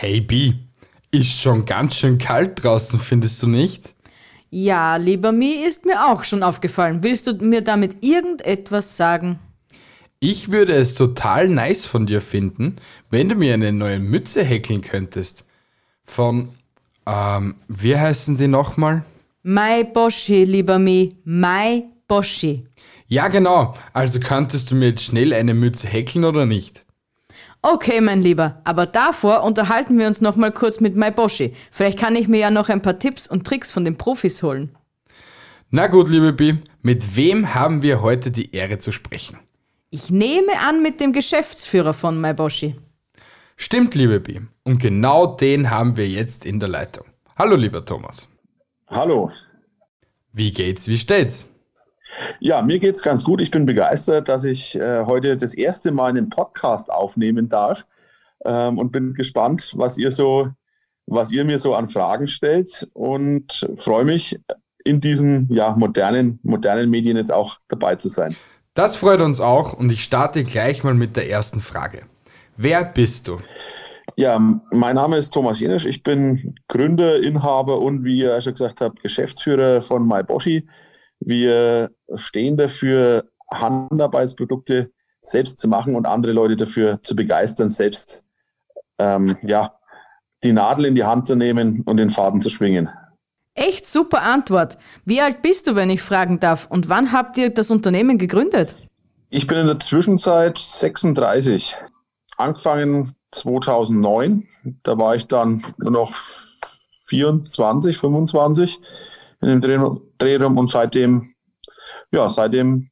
Hey B, ist schon ganz schön kalt draußen, findest du nicht? Ja, lieber Mi, ist mir auch schon aufgefallen. Willst du mir damit irgendetwas sagen? Ich würde es total nice von dir finden, wenn du mir eine neue Mütze häkeln könntest. Von, ähm, wie heißen die nochmal? Mai Boschi, lieber Mi, Mai Boschi. Ja, genau. Also könntest du mir jetzt schnell eine Mütze häkeln oder nicht? Okay, mein Lieber, aber davor unterhalten wir uns noch mal kurz mit Maiboshi. Vielleicht kann ich mir ja noch ein paar Tipps und Tricks von den Profis holen. Na gut, liebe Bi, mit wem haben wir heute die Ehre zu sprechen? Ich nehme an mit dem Geschäftsführer von Maiboshi. Stimmt, liebe Bi, und genau den haben wir jetzt in der Leitung. Hallo, lieber Thomas. Hallo. Wie geht's, wie steht's? Ja, mir geht's ganz gut. Ich bin begeistert, dass ich äh, heute das erste Mal einen Podcast aufnehmen darf ähm, und bin gespannt, was ihr so, was ihr mir so an Fragen stellt und freue mich, in diesen ja, modernen, modernen Medien jetzt auch dabei zu sein. Das freut uns auch und ich starte gleich mal mit der ersten Frage. Wer bist du? Ja, mein Name ist Thomas Jenisch. Ich bin Gründer, Inhaber und, wie ihr schon gesagt habt, Geschäftsführer von MyBoshi. Wir stehen dafür, Handarbeitsprodukte selbst zu machen und andere Leute dafür zu begeistern, selbst ähm, ja, die Nadel in die Hand zu nehmen und den Faden zu schwingen. Echt super Antwort. Wie alt bist du, wenn ich fragen darf? Und wann habt ihr das Unternehmen gegründet? Ich bin in der Zwischenzeit 36. Angefangen 2009. Da war ich dann nur noch 24, 25 in dem Drehraum und seitdem, ja, seitdem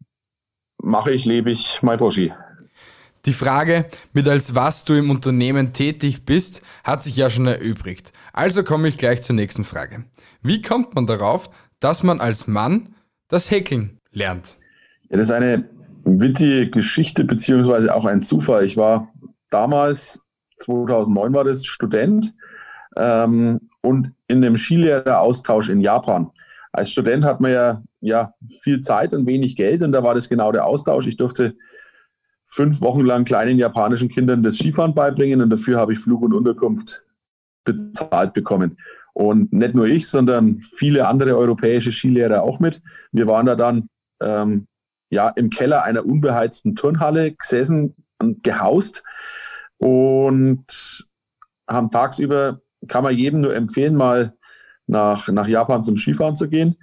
mache ich, lebe ich MyBoshi. Die Frage, mit als was du im Unternehmen tätig bist, hat sich ja schon erübrigt. Also komme ich gleich zur nächsten Frage. Wie kommt man darauf, dass man als Mann das Häkeln lernt? Ja, das ist eine witzige Geschichte beziehungsweise auch ein Zufall. Ich war damals, 2009 war das, Student ähm, und in dem Skilehreraustausch in Japan. Als Student hat man ja, ja viel Zeit und wenig Geld und da war das genau der Austausch. Ich durfte fünf Wochen lang kleinen japanischen Kindern das Skifahren beibringen und dafür habe ich Flug und Unterkunft bezahlt bekommen. Und nicht nur ich, sondern viele andere europäische Skilehrer auch mit. Wir waren da dann ähm, ja im Keller einer unbeheizten Turnhalle gesessen und gehaust und haben tagsüber, kann man jedem nur empfehlen, mal nach, nach Japan zum Skifahren zu gehen.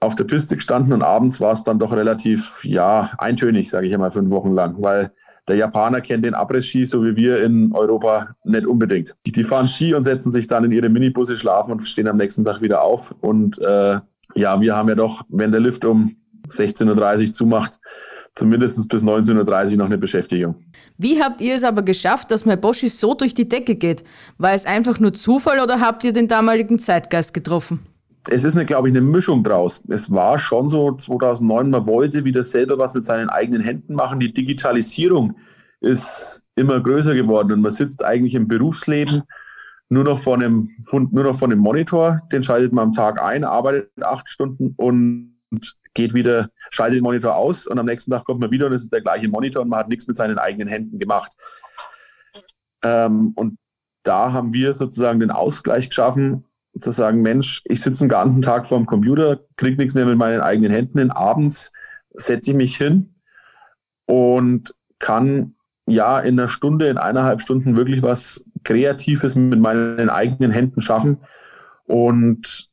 Auf der Piste gestanden und abends war es dann doch relativ, ja, eintönig, sage ich einmal, fünf Wochen lang, weil der Japaner kennt den Abriss-Ski, so wie wir in Europa, nicht unbedingt. Die fahren Ski und setzen sich dann in ihre Minibusse, schlafen und stehen am nächsten Tag wieder auf. Und äh, ja, wir haben ja doch, wenn der Lift um 16.30 Uhr zumacht, zumindest bis 19.30 Uhr noch eine Beschäftigung. Wie habt ihr es aber geschafft, dass Maiboshi so durch die Decke geht? War es einfach nur Zufall oder habt ihr den damaligen Zeitgeist getroffen? Es ist, eine, glaube ich, eine Mischung draus. Es war schon so 2009, man wollte wieder selber was mit seinen eigenen Händen machen. Die Digitalisierung ist immer größer geworden und man sitzt eigentlich im Berufsleben nur noch vor einem, nur noch vor einem Monitor. Den schaltet man am Tag ein, arbeitet acht Stunden und geht wieder, schaltet den Monitor aus und am nächsten Tag kommt man wieder und es ist der gleiche Monitor und man hat nichts mit seinen eigenen Händen gemacht. Ähm, und da haben wir sozusagen den Ausgleich geschaffen, zu sagen, Mensch, ich sitze den ganzen Tag vor dem Computer, kriege nichts mehr mit meinen eigenen Händen hin. Abends setze ich mich hin und kann ja in einer Stunde, in eineinhalb Stunden wirklich was Kreatives mit meinen eigenen Händen schaffen. Und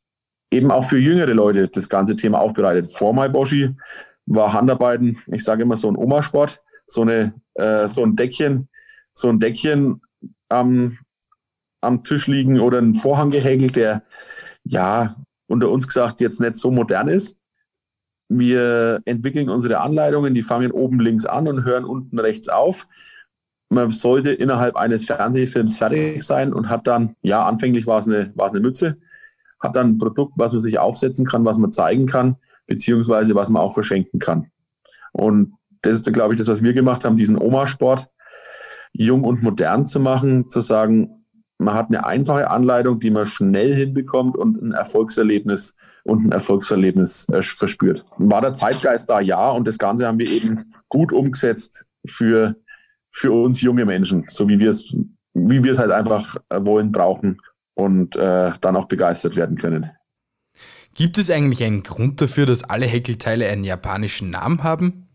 eben auch für jüngere Leute das ganze Thema aufbereitet. Vor MyBoshi war Handarbeiten, ich sage immer so ein Omasport, so, eine, äh, so ein Deckchen, so ein Deckchen am, am Tisch liegen oder ein Vorhang gehäkelt, der ja unter uns gesagt jetzt nicht so modern ist. Wir entwickeln unsere Anleitungen, die fangen oben links an und hören unten rechts auf. man sollte innerhalb eines Fernsehfilms fertig sein und hat dann, ja, anfänglich war es eine, war es eine Mütze, hat dann ein Produkt, was man sich aufsetzen kann, was man zeigen kann, beziehungsweise was man auch verschenken kann. Und das ist, glaube ich, das, was wir gemacht haben, diesen Oma-Sport jung und modern zu machen, zu sagen, man hat eine einfache Anleitung, die man schnell hinbekommt und ein Erfolgserlebnis und ein Erfolgserlebnis äh, verspürt. War der Zeitgeist da? Ja. Und das Ganze haben wir eben gut umgesetzt für, für uns junge Menschen, so wie wir es, wie wir es halt einfach äh, wollen, brauchen und äh, dann auch begeistert werden können. Gibt es eigentlich einen Grund dafür, dass alle Häkelteile einen japanischen Namen haben?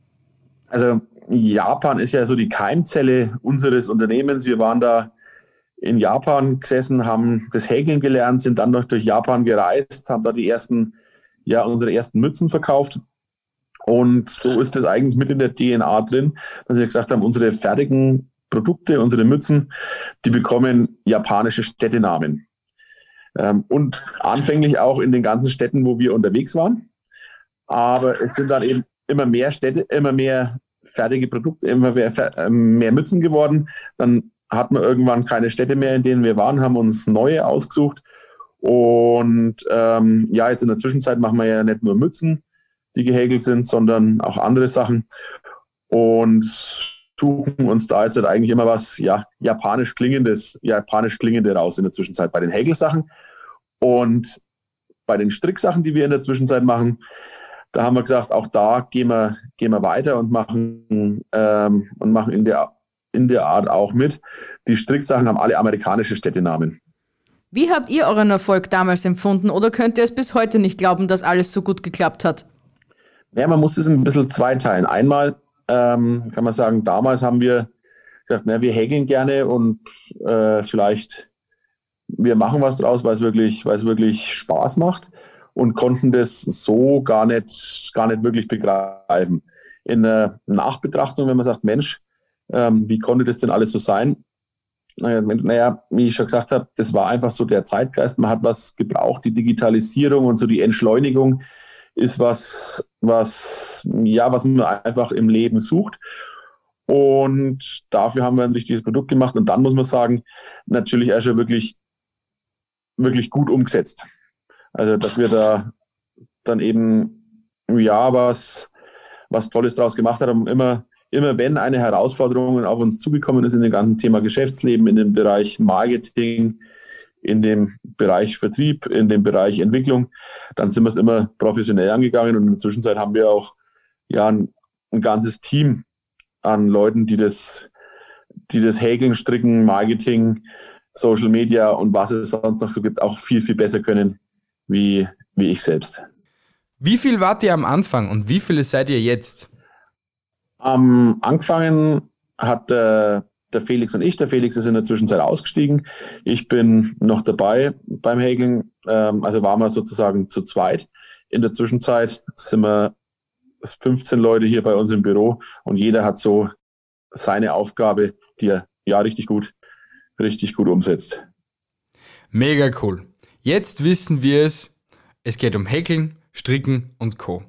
Also Japan ist ja so die Keimzelle unseres Unternehmens. Wir waren da in Japan gesessen, haben das Häkeln gelernt, sind dann noch durch Japan gereist, haben da die ersten, ja, unsere ersten Mützen verkauft. Und so ist das eigentlich mit in der DNA drin, dass wir gesagt haben, unsere fertigen Produkte, unsere Mützen, die bekommen japanische Städtenamen. Ähm, und anfänglich auch in den ganzen Städten, wo wir unterwegs waren. Aber es sind dann eben immer mehr Städte, immer mehr fertige Produkte, immer mehr, ähm, mehr Mützen geworden. Dann hatten wir irgendwann keine Städte mehr, in denen wir waren, haben uns neue ausgesucht. Und ähm, ja, jetzt in der Zwischenzeit machen wir ja nicht nur Mützen, die gehäkelt sind, sondern auch andere Sachen. Und suchen uns da jetzt halt eigentlich immer was ja, japanisch klingendes, japanisch klingende raus in der Zwischenzeit bei den Häkelsachen. Und bei den Stricksachen, die wir in der Zwischenzeit machen, da haben wir gesagt, auch da gehen wir, gehen wir weiter und machen, ähm, und machen in, der, in der Art auch mit. Die Stricksachen haben alle amerikanische Städtenamen. Wie habt ihr euren Erfolg damals empfunden oder könnt ihr es bis heute nicht glauben, dass alles so gut geklappt hat? Ja, man muss es ein bisschen zweiteilen. Einmal ähm, kann man sagen, damals haben wir gesagt, na, wir häkeln gerne und äh, vielleicht wir machen was draus, weil es wirklich, wirklich Spaß macht und konnten das so gar nicht, gar nicht wirklich begreifen. In der Nachbetrachtung, wenn man sagt, Mensch, ähm, wie konnte das denn alles so sein? Naja, wie ich schon gesagt habe, das war einfach so der Zeitgeist. Man hat was gebraucht, die Digitalisierung und so die Entschleunigung ist was, was, ja, was man einfach im Leben sucht. Und dafür haben wir ein richtiges Produkt gemacht. Und dann muss man sagen, natürlich schon wirklich, wirklich gut umgesetzt. Also, dass wir da dann eben, ja, was, was Tolles draus gemacht haben. Immer, immer wenn eine Herausforderung auf uns zugekommen ist in dem ganzen Thema Geschäftsleben, in dem Bereich Marketing, in dem Bereich Vertrieb, in dem Bereich Entwicklung, dann sind wir es immer professionell angegangen und in der Zwischenzeit haben wir auch ja ein, ein ganzes Team an Leuten, die das, die das Häkeln, Stricken, Marketing, Social Media und was es sonst noch so gibt, auch viel, viel besser können wie, wie ich selbst. Wie viel wart ihr am Anfang und wie viele seid ihr jetzt? Am Angefangen hat äh, der Felix und ich. Der Felix ist in der Zwischenzeit ausgestiegen. Ich bin noch dabei beim Häkeln. Ähm, also waren wir sozusagen zu zweit. In der Zwischenzeit sind wir 15 Leute hier bei uns im Büro und jeder hat so seine Aufgabe, die er ja richtig gut, richtig gut umsetzt. Mega cool. Jetzt wissen wir es. Es geht um Häkeln, Stricken und Co.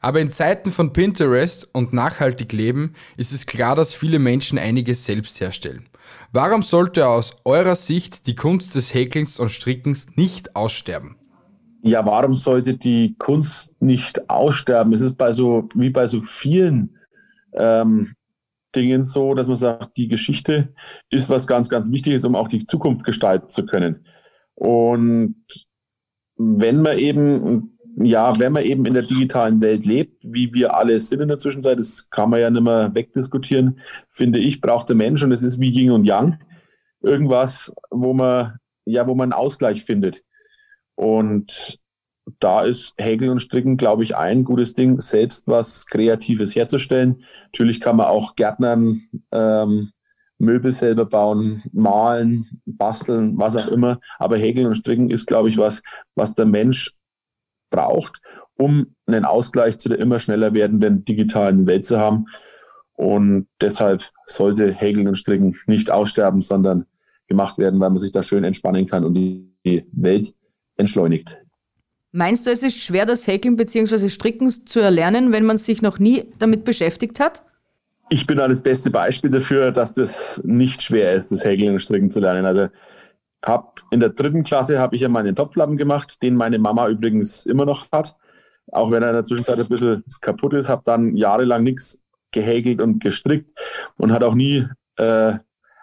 Aber in Zeiten von Pinterest und nachhaltig Leben ist es klar, dass viele Menschen einiges selbst herstellen. Warum sollte aus eurer Sicht die Kunst des Häkelns und Strickens nicht aussterben? Ja, warum sollte die Kunst nicht aussterben? Es ist bei so, wie bei so vielen ähm, Dingen so, dass man sagt, die Geschichte ist was ganz, ganz Wichtiges, um auch die Zukunft gestalten zu können. Und wenn man eben ja, wenn man eben in der digitalen Welt lebt, wie wir alle sind in der Zwischenzeit, das kann man ja nicht mehr wegdiskutieren, finde ich, braucht der Mensch, und es ist wie Yin und Yang, irgendwas, wo man, ja, wo man einen Ausgleich findet. Und da ist Häkeln und Stricken, glaube ich, ein gutes Ding, selbst was Kreatives herzustellen. Natürlich kann man auch Gärtnern, ähm, Möbel selber bauen, malen, basteln, was auch immer. Aber Häkeln und Stricken ist, glaube ich, was, was der Mensch braucht, um einen Ausgleich zu der immer schneller werdenden digitalen Welt zu haben. Und deshalb sollte Häkeln und Stricken nicht aussterben, sondern gemacht werden, weil man sich da schön entspannen kann und die Welt entschleunigt. Meinst du, es ist schwer, das Häkeln bzw. Stricken zu erlernen, wenn man sich noch nie damit beschäftigt hat? ich bin da das beste Beispiel dafür, dass das nicht schwer ist, das Häkeln und Stricken zu lernen. Also hab in der dritten Klasse habe ich ja meinen Topflappen gemacht, den meine Mama übrigens immer noch hat. Auch wenn er in der Zwischenzeit ein bisschen kaputt ist, habe dann jahrelang nichts gehäkelt und gestrickt und hat auch nie, äh,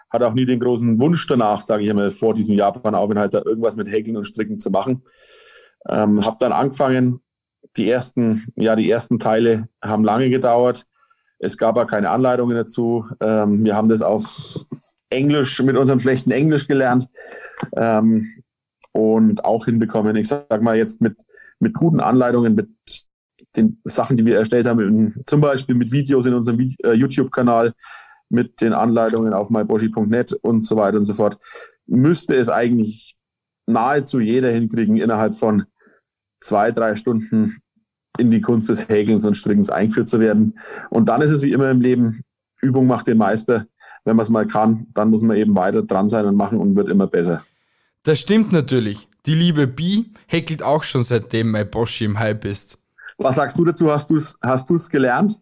hat auch nie den großen Wunsch danach, sage ich einmal, vor diesem Japan-Aufenthalt da irgendwas mit Häkeln und Stricken zu machen. Ähm, habe dann angefangen, die ersten, ja, die ersten Teile haben lange gedauert. Es gab aber keine Anleitungen dazu. Ähm, wir haben das aus Englisch, mit unserem schlechten Englisch gelernt ähm, und auch hinbekommen. Ich sage mal jetzt mit, mit guten Anleitungen, mit den Sachen, die wir erstellt haben, zum Beispiel mit Videos in unserem äh, YouTube-Kanal, mit den Anleitungen auf myboshi.net und so weiter und so fort, müsste es eigentlich nahezu jeder hinkriegen, innerhalb von zwei, drei Stunden in die Kunst des Häkelns und Strickens eingeführt zu werden. Und dann ist es wie immer im Leben, Übung macht den Meister. Wenn man es mal kann, dann muss man eben weiter dran sein und machen und wird immer besser. Das stimmt natürlich. Die liebe Bi häkelt auch schon seitdem mein Boschi im Hype ist. Was sagst du dazu? Hast du es hast gelernt?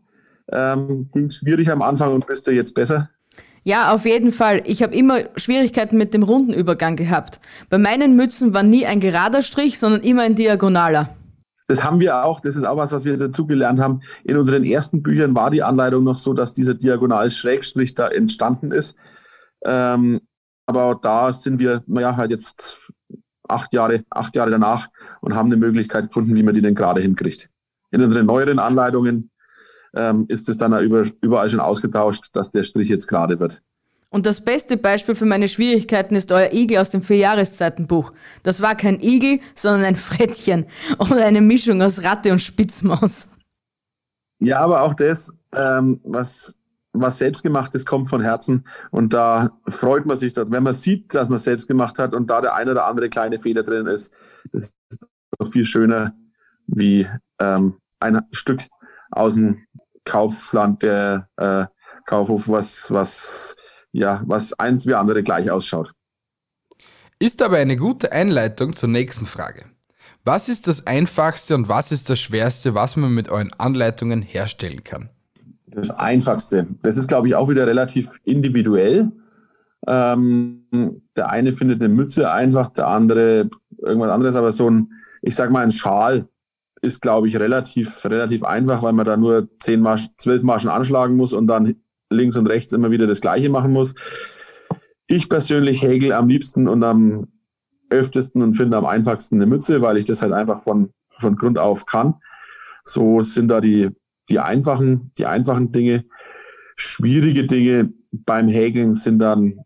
Ähm, Ging schwierig am Anfang und bist du jetzt besser? Ja, auf jeden Fall. Ich habe immer Schwierigkeiten mit dem runden Übergang gehabt. Bei meinen Mützen war nie ein gerader Strich, sondern immer ein diagonaler. Das haben wir auch, das ist auch was, was wir dazu gelernt haben. In unseren ersten Büchern war die Anleitung noch so, dass dieser Diagonal-Schrägstrich da entstanden ist. Ähm, aber da sind wir, naja, halt jetzt acht Jahre, acht Jahre danach und haben eine Möglichkeit gefunden, wie man die denn gerade hinkriegt. In unseren neueren Anleitungen ähm, ist es dann überall schon ausgetauscht, dass der Strich jetzt gerade wird. Und das beste Beispiel für meine Schwierigkeiten ist euer Igel aus dem Vierjahreszeitenbuch. Das war kein Igel, sondern ein Frettchen oder eine Mischung aus Ratte und Spitzmaus. Ja, aber auch das, ähm, was, was selbstgemacht ist, kommt von Herzen. Und da freut man sich dort, wenn man sieht, dass man selbst gemacht hat und da der eine oder andere kleine Fehler drin ist. Das ist noch viel schöner wie ähm, ein Stück aus dem Kaufland der äh, Kaufhof, was, was ja, was eins wie andere gleich ausschaut. Ist aber eine gute Einleitung zur nächsten Frage. Was ist das Einfachste und was ist das Schwerste, was man mit euren Anleitungen herstellen kann? Das Einfachste, das ist, glaube ich, auch wieder relativ individuell. Ähm, der eine findet eine Mütze einfach, der andere irgendwas anderes, aber so ein, ich sag mal, ein Schal ist, glaube ich, relativ, relativ einfach, weil man da nur zehn Marsch, zwölf Marschen anschlagen muss und dann links und rechts immer wieder das Gleiche machen muss. Ich persönlich häkel am liebsten und am öftesten und finde am einfachsten eine Mütze, weil ich das halt einfach von, von Grund auf kann. So sind da die, die einfachen, die einfachen Dinge. Schwierige Dinge beim Häkeln sind dann,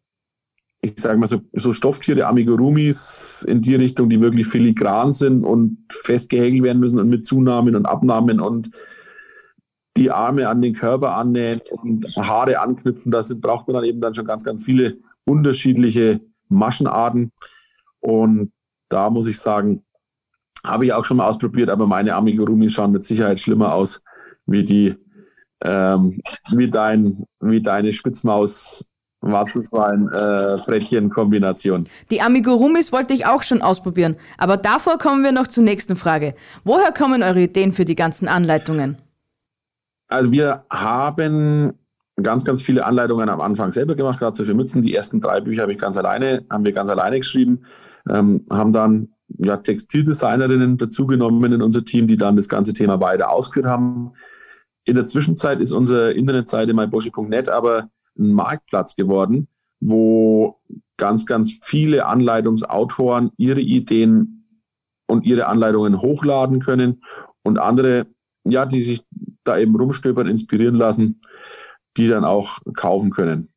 ich sage mal so, so Stofftiere, Amigurumis in die Richtung, die wirklich filigran sind und fest gehäkelt werden müssen und mit Zunahmen und Abnahmen und die Arme an den Körper annähen und Haare anknüpfen. Da braucht man dann eben dann schon ganz, ganz viele unterschiedliche Maschenarten. Und da muss ich sagen, habe ich auch schon mal ausprobiert, aber meine Amigurumis schauen mit Sicherheit schlimmer aus wie die, ähm, wie dein, wie deine Spitzmaus Warzelswein äh. Die Amigurumis wollte ich auch schon ausprobieren, aber davor kommen wir noch zur nächsten Frage. Woher kommen eure Ideen für die ganzen Anleitungen? Also wir haben ganz, ganz viele Anleitungen am Anfang selber gemacht, gerade so für Mützen. Die ersten drei Bücher habe ich ganz alleine, haben wir ganz alleine geschrieben, ähm, haben dann ja, Textildesignerinnen dazugenommen in unser Team, die dann das ganze Thema weiter ausgeführt haben. In der Zwischenzeit ist unsere Internetseite myboshi.net aber ein Marktplatz geworden, wo ganz, ganz viele Anleitungsautoren ihre Ideen und ihre Anleitungen hochladen können und andere, ja, die sich da eben rumstöbern, inspirieren lassen, die dann auch kaufen können.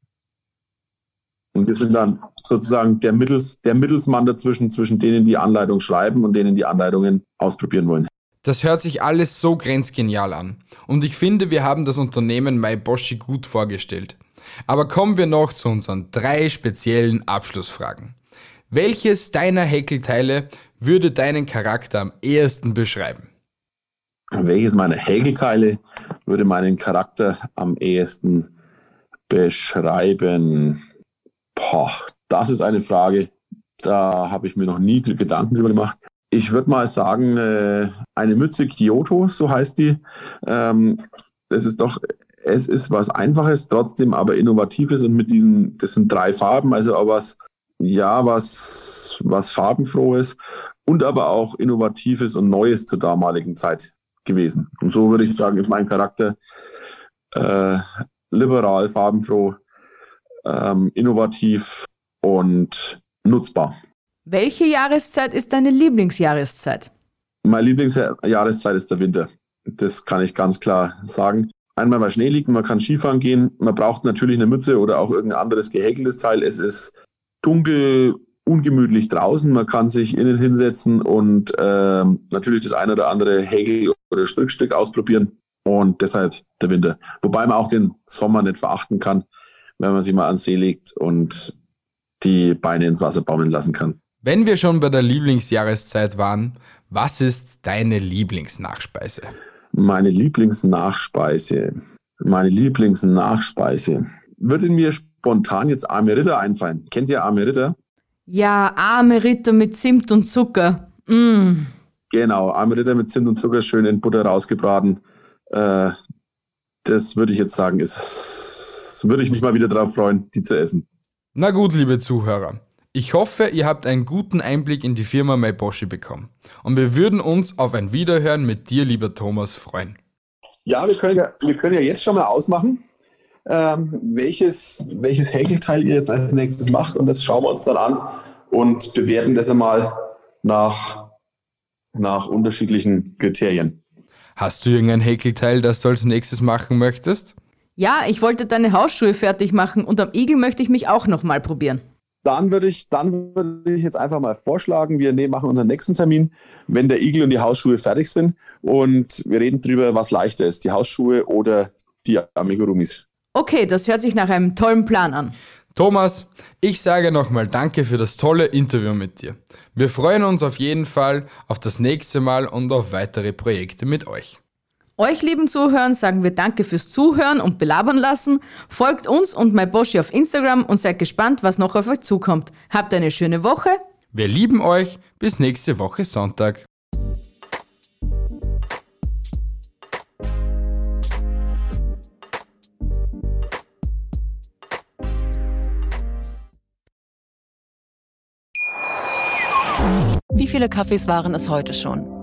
Und wir sind dann sozusagen der, Mittels, der Mittelsmann dazwischen, zwischen denen die Anleitung schreiben und denen die Anleitungen ausprobieren wollen. Das hört sich alles so grenzgenial an. Und ich finde, wir haben das Unternehmen MyBoshi gut vorgestellt. Aber kommen wir noch zu unseren drei speziellen Abschlussfragen. Welches deiner Häkelteile würde deinen Charakter am ehesten beschreiben? Welches meiner Häkelteile würde meinen Charakter am ehesten beschreiben? Boah, das ist eine Frage, da habe ich mir noch nie Gedanken drüber gemacht. Ich würde mal sagen, äh, eine Mütze Kyoto, so heißt die. Ähm, das ist doch es ist was Einfaches, trotzdem aber Innovatives und mit diesen, das sind drei Farben, also auch was, ja, was, was farbenfrohes und aber auch Innovatives und Neues zur damaligen Zeit gewesen. Und so würde ich sagen, ist mein Charakter äh, liberal, farbenfroh, ähm, innovativ und nutzbar. Welche Jahreszeit ist deine Lieblingsjahreszeit? Meine Lieblingsjahreszeit ist der Winter. Das kann ich ganz klar sagen. Einmal, weil Schnee liegt, man kann Skifahren gehen. Man braucht natürlich eine Mütze oder auch irgendein anderes gehäkeltes Teil. Es ist dunkel, ungemütlich draußen. Man kann sich innen hinsetzen und äh, natürlich das eine oder andere Häkel- oder Strickstück ausprobieren. Und deshalb der Winter. Wobei man auch den Sommer nicht verachten kann, wenn man sich mal ans See legt und die Beine ins Wasser baumeln lassen kann. Wenn wir schon bei der Lieblingsjahreszeit waren, was ist deine Lieblingsnachspeise? Meine Lieblingsnachspeise. Meine Lieblingsnachspeise. Würde mir spontan jetzt Arme Ritter einfallen. Kennt ihr Arme Ritter? Ja, arme Ritter mit Zimt und Zucker. Mm. Genau, Arme Ritter mit Zimt und Zucker schön in Butter rausgebraten. Äh, das würde ich jetzt sagen, ist, würde ich mich mal wieder darauf freuen, die zu essen. Na gut, liebe Zuhörer. Ich hoffe, ihr habt einen guten Einblick in die Firma Maiboshi bekommen. Und wir würden uns auf ein Wiederhören mit dir, lieber Thomas, freuen. Ja, wir können ja, wir können ja jetzt schon mal ausmachen, ähm, welches, welches Häkelteil ihr jetzt als nächstes macht. Und das schauen wir uns dann an und bewerten das einmal nach, nach unterschiedlichen Kriterien. Hast du irgendein Häkelteil, das du als nächstes machen möchtest? Ja, ich wollte deine Hausschuhe fertig machen und am Igel möchte ich mich auch nochmal probieren. Dann würde ich, dann würde ich jetzt einfach mal vorschlagen, wir nehmen, machen unseren nächsten Termin, wenn der Igel und die Hausschuhe fertig sind und wir reden drüber, was leichter ist, die Hausschuhe oder die Amigurumis. Okay, das hört sich nach einem tollen Plan an. Thomas, ich sage nochmal Danke für das tolle Interview mit dir. Wir freuen uns auf jeden Fall auf das nächste Mal und auf weitere Projekte mit euch. Euch lieben Zuhörern sagen wir Danke fürs Zuhören und belabern lassen. Folgt uns und MyBoshi auf Instagram und seid gespannt, was noch auf euch zukommt. Habt eine schöne Woche. Wir lieben euch. Bis nächste Woche Sonntag. Wie viele Kaffees waren es heute schon?